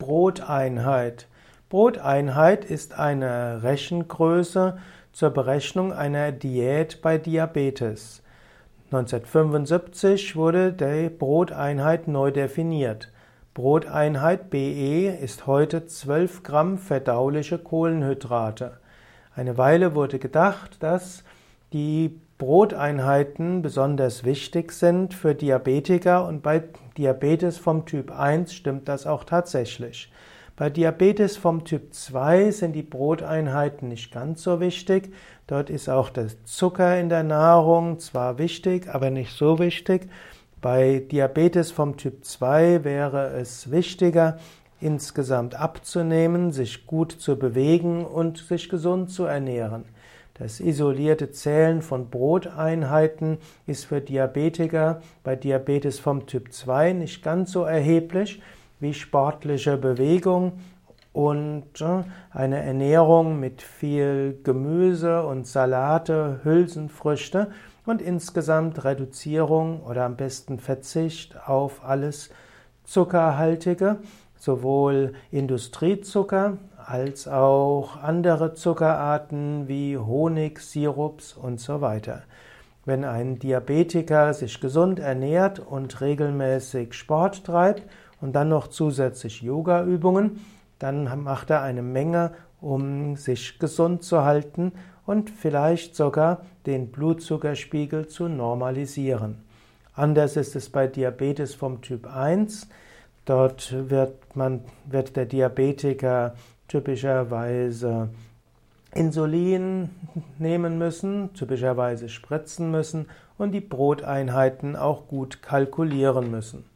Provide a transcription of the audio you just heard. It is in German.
Broteinheit. Broteinheit ist eine Rechengröße zur Berechnung einer Diät bei Diabetes. 1975 wurde die Broteinheit neu definiert. Broteinheit BE ist heute 12 Gramm verdauliche Kohlenhydrate. Eine Weile wurde gedacht, dass die Broteinheiten besonders wichtig sind für Diabetiker und bei Diabetes vom Typ 1 stimmt das auch tatsächlich. Bei Diabetes vom Typ 2 sind die Broteinheiten nicht ganz so wichtig. Dort ist auch der Zucker in der Nahrung zwar wichtig, aber nicht so wichtig. Bei Diabetes vom Typ 2 wäre es wichtiger, insgesamt abzunehmen, sich gut zu bewegen und sich gesund zu ernähren. Das isolierte Zählen von Broteinheiten ist für Diabetiker bei Diabetes vom Typ 2 nicht ganz so erheblich wie sportliche Bewegung und äh, eine Ernährung mit viel Gemüse und Salate, Hülsenfrüchte und insgesamt Reduzierung oder am besten Verzicht auf alles Zuckerhaltige, sowohl Industriezucker als auch andere Zuckerarten wie Honig, Sirups und so weiter. Wenn ein Diabetiker sich gesund ernährt und regelmäßig Sport treibt und dann noch zusätzlich Yoga-Übungen, dann macht er eine Menge, um sich gesund zu halten und vielleicht sogar den Blutzuckerspiegel zu normalisieren. Anders ist es bei Diabetes vom Typ 1. Dort wird, man, wird der Diabetiker typischerweise Insulin nehmen müssen, typischerweise spritzen müssen und die Broteinheiten auch gut kalkulieren müssen.